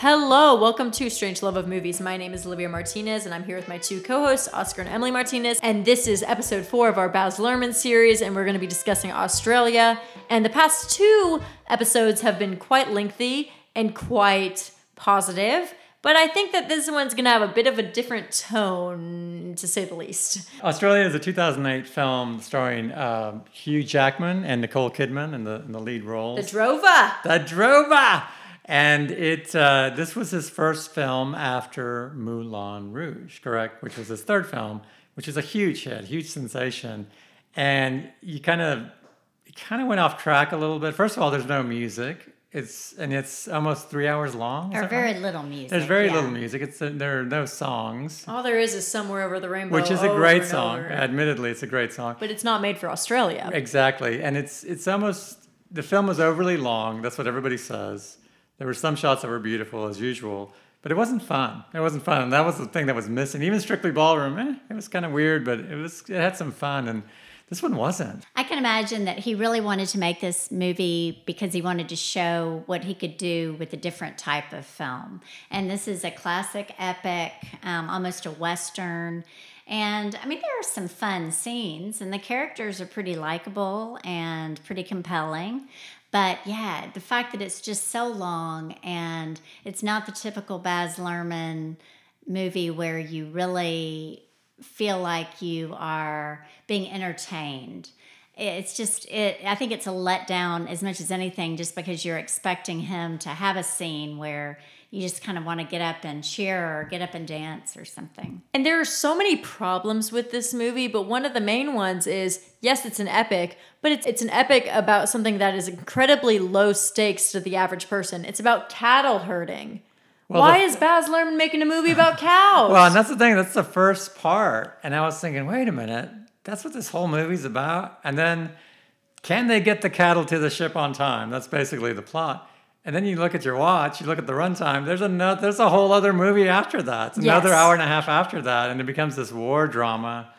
Hello, welcome to Strange Love of Movies. My name is Olivia Martinez, and I'm here with my two co hosts, Oscar and Emily Martinez. And this is episode four of our Baz Luhrmann series, and we're going to be discussing Australia. And the past two episodes have been quite lengthy and quite positive. But I think that this one's going to have a bit of a different tone, to say the least. Australia is a 2008 film starring um, Hugh Jackman and Nicole Kidman in the, in the lead roles. The Drover! The Drover! And it uh, this was his first film after Moulin Rouge, correct? Which was his third film, which is a huge hit, huge sensation. And you kind of you kind of went off track a little bit. First of all, there's no music. It's and it's almost three hours long. Or very right? little music. There's very yeah. little music. It's there are no songs. All there is is somewhere over the rainbow, which is a great song. Over. Admittedly, it's a great song. But it's not made for Australia. Exactly, and it's it's almost the film was overly long. That's what everybody says there were some shots that were beautiful as usual, but it wasn't fun. It wasn't fun. And that was the thing that was missing. Even Strictly Ballroom, eh, it was kind of weird, but it was it had some fun and this one wasn't. I can imagine that he really wanted to make this movie because he wanted to show what he could do with a different type of film. And this is a classic epic, um, almost a western. And I mean, there are some fun scenes, and the characters are pretty likable and pretty compelling. But yeah, the fact that it's just so long and it's not the typical Baz Luhrmann movie where you really feel like you are being entertained. It's just it I think it's a letdown as much as anything just because you're expecting him to have a scene where you just kind of want to get up and cheer or get up and dance or something. And there are so many problems with this movie, but one of the main ones is yes, it's an epic, but it's it's an epic about something that is incredibly low stakes to the average person. It's about cattle herding. Well, Why the, is Baz Luhrmann making a movie about cows? Well, and that's the thing. That's the first part, and I was thinking, wait a minute, that's what this whole movie's about. And then, can they get the cattle to the ship on time? That's basically the plot. And then you look at your watch, you look at the runtime. There's another, there's a whole other movie after that. It's another yes. hour and a half after that, and it becomes this war drama,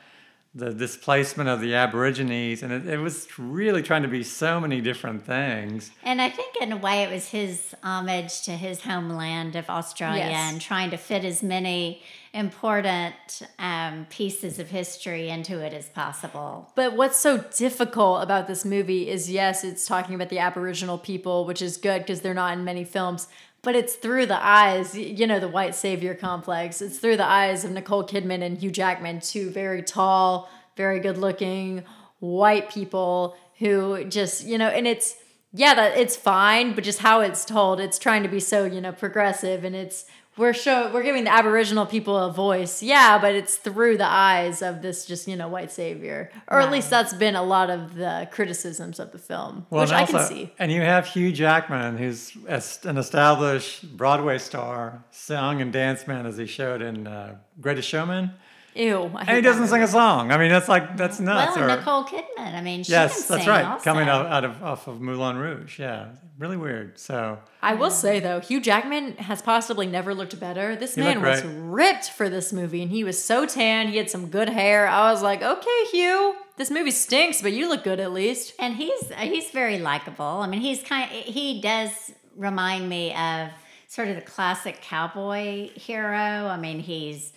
the displacement of the Aborigines, and it, it was really trying to be so many different things. And I think, in a way, it was his homage to his homeland of Australia yes. and trying to fit as many important um, pieces of history into it as possible. But what's so difficult about this movie is yes, it's talking about the Aboriginal people, which is good because they're not in many films. But it's through the eyes, you know, the white savior complex. It's through the eyes of Nicole Kidman and Hugh Jackman, two very tall, very good looking white people who just, you know, and it's, yeah, that it's fine, but just how it's told, it's trying to be so, you know, progressive and it's we're show we're giving the Aboriginal people a voice, yeah, but it's through the eyes of this just you know white savior, or at least that's been a lot of the criticisms of the film, well, which I also, can see. And you have Hugh Jackman, who's an established Broadway star, song and dance man, as he showed in uh, Greatest Showman. Ew. and he doesn't sing a song. I mean, that's like that's nuts. Well, or, Nicole Kidman. I mean, yes, that's right. Also. Coming out, out of off of Moulin Rouge. Yeah, really weird. So I will say though, Hugh Jackman has possibly never looked better. This man was ripped for this movie, and he was so tan. He had some good hair. I was like, okay, Hugh. This movie stinks, but you look good at least. And he's uh, he's very likable. I mean, he's kind of, he does remind me of sort of the classic cowboy hero. I mean, he's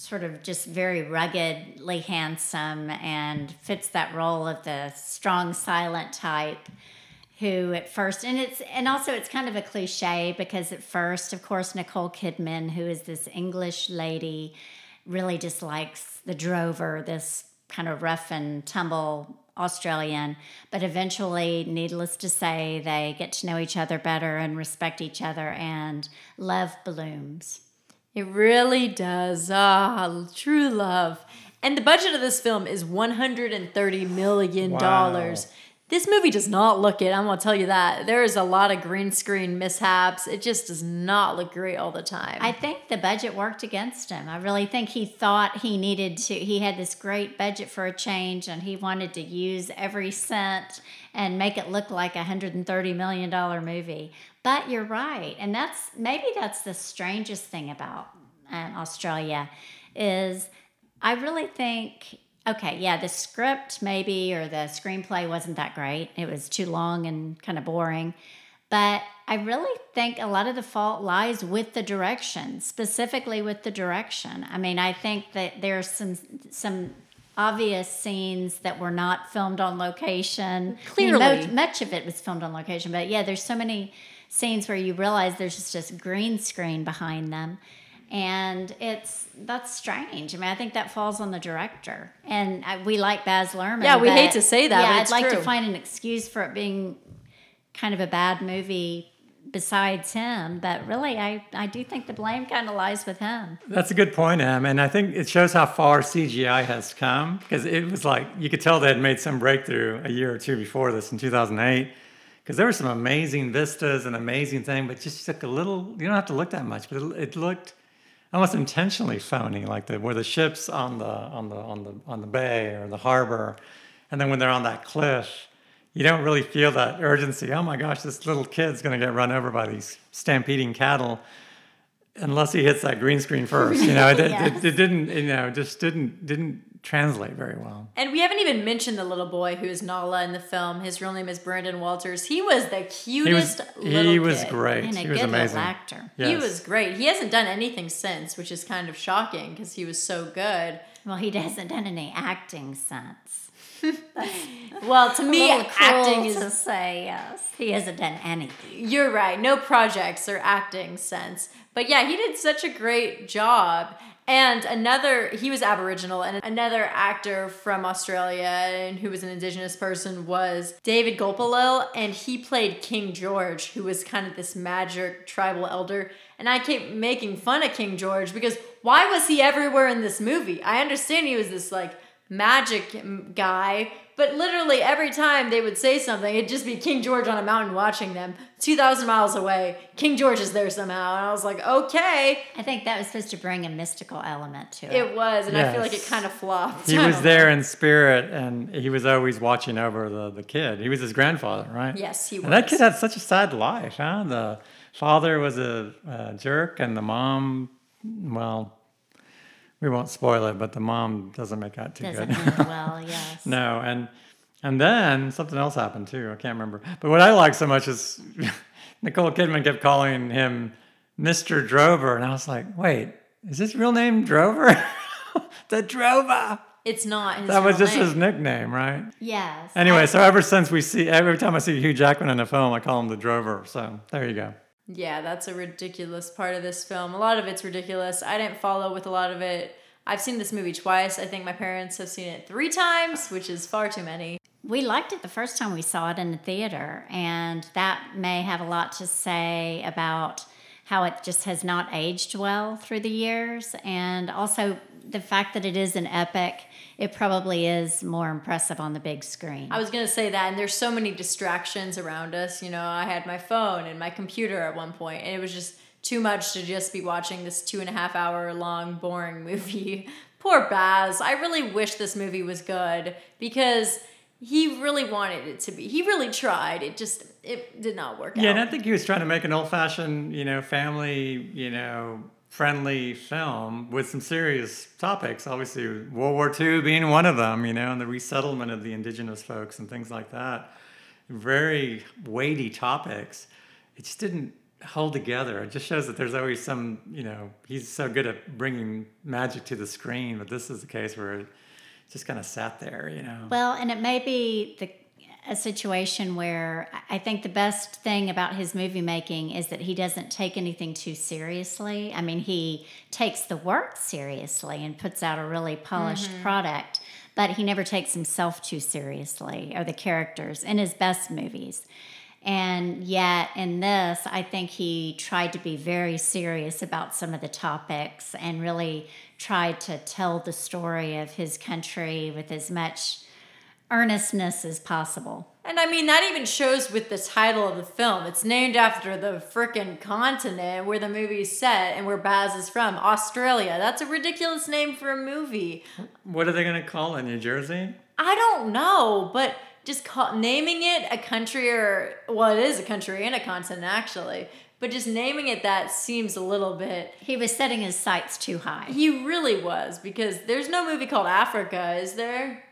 sort of just very ruggedly handsome and fits that role of the strong silent type who at first and it's and also it's kind of a cliche because at first of course Nicole Kidman who is this English lady really dislikes the drover this kind of rough and tumble Australian. But eventually needless to say they get to know each other better and respect each other and love blooms it really does. Ah, true love. And the budget of this film is $130 million. Wow. This movie does not look it. I'm going to tell you that. There is a lot of green screen mishaps. It just does not look great all the time. I think the budget worked against him. I really think he thought he needed to, he had this great budget for a change and he wanted to use every cent and make it look like a $130 million movie. But you're right. And that's maybe that's the strangest thing about um, Australia is I really think okay, yeah, the script maybe or the screenplay wasn't that great. It was too long and kind of boring. But I really think a lot of the fault lies with the direction, specifically with the direction. I mean, I think that there's some some obvious scenes that were not filmed on location. Clearly. I mean, mo- much of it was filmed on location, but yeah, there's so many scenes where you realize there's just this green screen behind them. And it's that's strange. I mean, I think that falls on the director, and I, we like Baz Luhrmann. Yeah, we but- hate to say that, Yeah, but I'd it's like to find an excuse for it being kind of a bad movie besides him. But really, I I do think the blame kind of lies with him. That's a good point, Em, and I think it shows how far CGI has come because it was like you could tell they had made some breakthrough a year or two before this in 2008. Because there were some amazing vistas and amazing thing, but just took a little. You don't have to look that much, but it, it looked almost intentionally phony, like the where the ships on the on the on the on the bay or the harbor, and then when they're on that cliff, you don't really feel that urgency. Oh my gosh, this little kid's going to get run over by these stampeding cattle unless he hits that green screen first. You know, it, it- it, it didn't. You know, just didn't didn't translate very well. And we haven't even mentioned the little boy who is Nullah in the film. His real name is Brandon Walters. He was the He was cutest little he was kid. great. And a he was good amazing. little actor. He was great. He hasn't done anything since, which is kind of shocking because he was so good. Well, he hasn't done any acting since. Well, to me, little cruel acting to is. say yes. He hasn't done anything. You're right. No projects or acting since. But yeah, he did such a great job. And another, he was Aboriginal, and another actor from Australia and who was an Indigenous person was David Gulpilil, and he played King George, who was kind of this magic tribal elder. And I kept making fun of King George because why was he everywhere in this movie? I understand he was this like magic guy, but literally every time they would say something, it'd just be King George on a mountain watching them, 2,000 miles away. King George is there somehow. And I was like, okay. I think that was supposed to bring a mystical element to it. It was, and I feel like it kind of flopped. He was there know. in spirit, and he was always watching over the, the kid. He was his grandfather, right? Yes, he was. And that kid had such a sad life, huh? The father was a, a jerk, and the mom, well, we won't spoil it, but the mom doesn't make out too Doesn't good. end well, yes. no, and and then something else happened too. I can't remember. But what I like so much is Nicole Kidman kept calling him Mr. Drover, and I was like, wait, is his real name Drover? the Drover. It's not his That was just name. his nickname, right? Yes. Anyway, I- so ever since we see, every time I see Hugh Jackman in a film, I call him the Drover. So there you go. Yeah, that's a ridiculous part of this film. A lot of it's ridiculous. I didn't follow with a lot of it. I've seen this movie twice. I think my parents have seen it three times, which is far too many. we liked it the first time we saw it in the theater, and that may have a lot to say about how it just has not aged well through the years, and also the fact that it is an epic. It probably is more impressive on the big screen. I was gonna say that, and there's so many distractions around us. You know, I had my phone and my computer at one point, and it was just too much to just be watching this two and a half hour long, boring movie. Poor Baz. I really wish this movie was good because he really wanted it to be. He really tried. It just it did not work Yeah, out. and I think he was trying to make an old-fashioned, you know, family, you know, friendly film with some serious topics. Obviously, World War II being one of them, you know, and the resettlement of the indigenous folks and things like that. Very weighty topics. It just didn't hold together. It just shows that there's always some, you know, he's so good at bringing magic to the screen, but this is the case where it just kind of sat there, you know. Well, and it may be the a situation where I think the best thing about his movie making is that he doesn't take anything too seriously. I mean, he takes the work seriously and puts out a really polished mm-hmm. product, but he never takes himself too seriously or the characters in his best movies. And yet, in this, I think he tried to be very serious about some of the topics and really tried to tell the story of his country with as much earnestness as possible. And I mean, that even shows with the title of the film. It's named after the frickin' continent where the movie's set and where Baz is from, Australia. That's a ridiculous name for a movie. What are they going to call it, New Jersey? I don't know, but just call, naming it a country or, well, it is a country and a continent actually, but just naming it that seems a little bit. He was setting his sights too high. He really was because there's no movie called Africa, is there?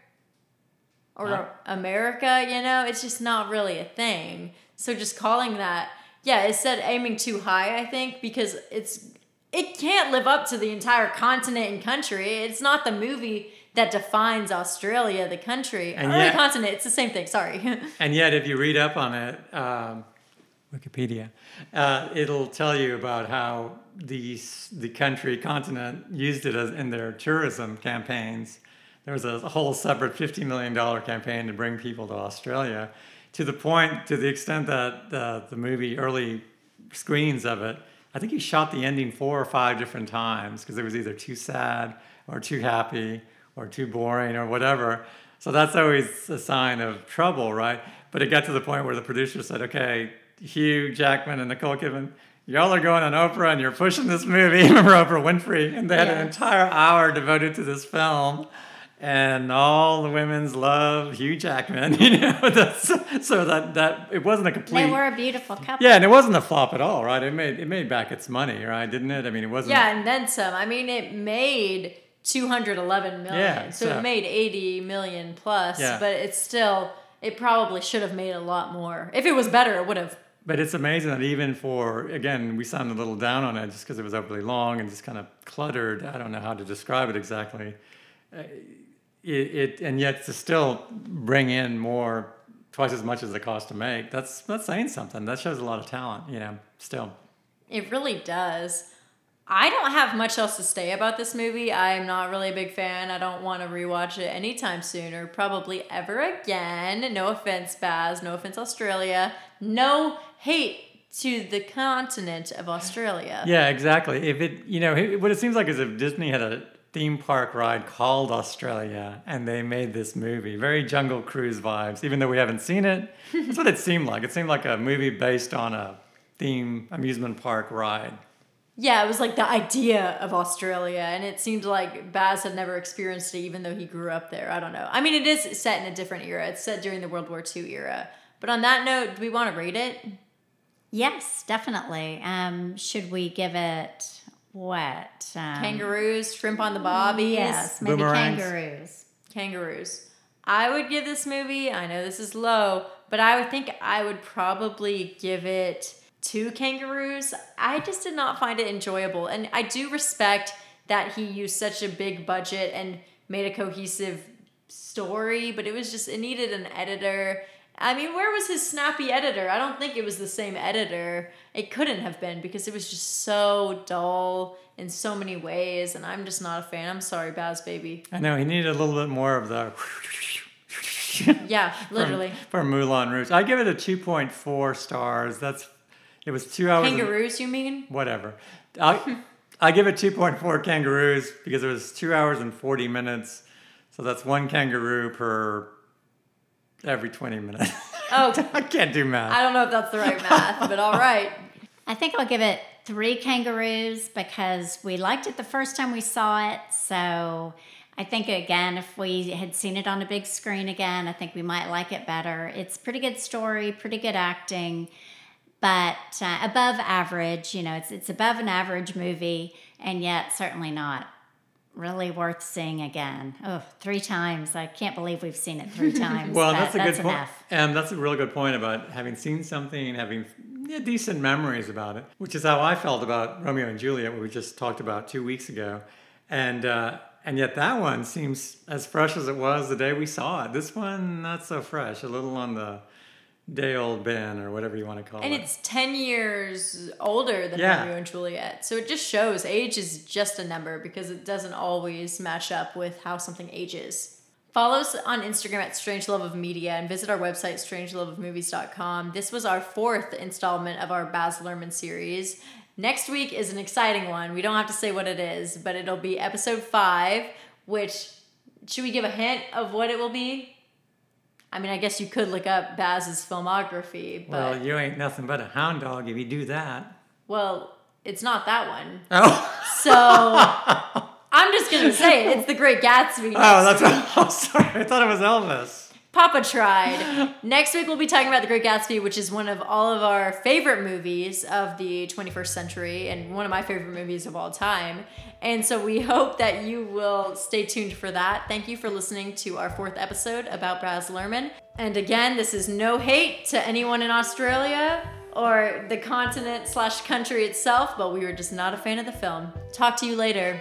Or Huh? America, you know, it's just not really a thing. So just calling that, yeah, it said aiming too high, I think, because it's it can't live up to the entire continent and country. It's not the movie that defines Australia, the country, And or yet- the continent. It's the same thing. Sorry. And yet, if you read up on it, um, Wikipedia, uh, it'll tell you about how the the country continent used it as in their tourism campaigns. There was a whole separate fifty million dollar campaign to bring people to Australia, to the point, to the extent that uh, the movie early screens of it, I think he shot the ending four or five different times because it was either too sad or too happy or too boring or whatever. So that's always a sign of trouble, right? But it got to the point where the producer said, okay, Hugh Jackman and Nicole Kidman, y'all are going on Oprah and you're pushing this movie. Remember Oprah Winfrey? And they had an entire hour devoted to this film. And all the women's love Hugh Jackman, you know. That's, so that that it wasn't a complete. They were a beautiful couple. Yeah, and it wasn't a flop at all, right? It made it made back its money, right? Didn't it? I mean, it wasn't. yeah, and then some. I mean, it made 211 million. Yeah, so, so- it made 80 million plus, Yeah. but it's still, it probably should have made a lot more. If it was better, it would have. But it's amazing that even for again, we sounded a little down on it just because it was overly long and just kind of cluttered. I don't know how to describe it exactly. Uh, it, it and yet to still bring in more, twice as much as the cost to make. That's that's saying something. That shows a lot of talent, you know. Still, It really does. I don't have much else to say about this movie. I'm not really a big fan. I don't want to rewatch it anytime soon or probably ever again. No offense, Baz. No offense, Australia. No hate to the continent of Australia. yeah, exactly. If it, you know, what it seems like is if Disney had a theme park ride called Australia and they made this movie, very Jungle Cruise vibes. Even though we haven't seen it, that's what it seemed like. It seemed like a movie based on a theme amusement park ride. Yeah, it was like the idea of Australia, and it seemed like Baz had never experienced it, even though he grew up there. I don't know. I mean, it is set in a different era. It's set during the World War II era. But on that note, do we want to rate it? Yes, definitely. Um, should we give it what? Um, Kangaroos, shrimp on the bobbies. Yes, maybe Boomerangs. kangaroos. Kangaroos. I would give this movie, I know this is low, but I would think I would probably give it two kangaroos. I just did not find it enjoyable. And I do respect that he used such a big budget and made a cohesive story, but it was just, it needed an editor. I mean, where was his snappy editor? I don't think it was the same editor. It couldn't have been because it was just so dull in so many ways, and I'm just not a fan. I'm sorry, Baz Baby. I know he needed a little bit more of the. Yeah, literally. From, Moulin Rouge. I give it a 2.4 stars. That's it was two hours. and- Kangaroos, you mean? whatever. I I give it 2.4 kangaroos because it was two hours and 40 minutes. So that's one kangaroo per every 20 minutes. Oh, I can't do math. I don't know if that's the right math, but all right. I think I'll give it three kangaroos because we liked it the first time we saw it. So I think again, if we had seen it on a big screen again, I think we might like it better. It's pretty good story, pretty good acting, but uh, above average. You know, it's it's above an average movie, and yet certainly not really worth seeing again. Oh, three times! I can't believe we've seen it three times. Well, that's a good point. enough. And that's a really good point about having seen something, and having yeah, decent memories about it, which is how I felt about Romeo and Juliet, what we just talked about two weeks ago. And uh, and yet that one seems as fresh as it was the day we saw it. This one not so fresh, a little on the day old Ben or whatever you want to call And it. And it's 10 years older than Yeah. Romeo and Juliet. So it just shows age is just a number because it doesn't always match up with how something ages. Follow us on Instagram at Strange Love of Media and visit our website, strangeloveofmovies.com. This was our fourth installment of our Baz Luhrmann series. Next week is an exciting one. We don't have to say what it is, but it'll be episode five, which should we give a hint of what it will be? I mean, I guess you could look up Baz's filmography, but well, you ain't nothing but a hound dog if you do that. Well, it's not that one. Oh, So I'm just gonna say it. It's the Great Gatsby. oh, that's. Oh, sorry. I thought it was Elvis. Papa tried. Next week, we'll be talking about The Great Gatsby, which is one of all of our favorite movies of the 21st century and one of my favorite movies of all time. And so we hope that you will stay tuned for that. Thank you for listening to our fourth episode about Baz Luhrmann. And again, this is no hate to anyone in Australia or the continent slash country itself, but we were just not a fan of the film. Talk to you later.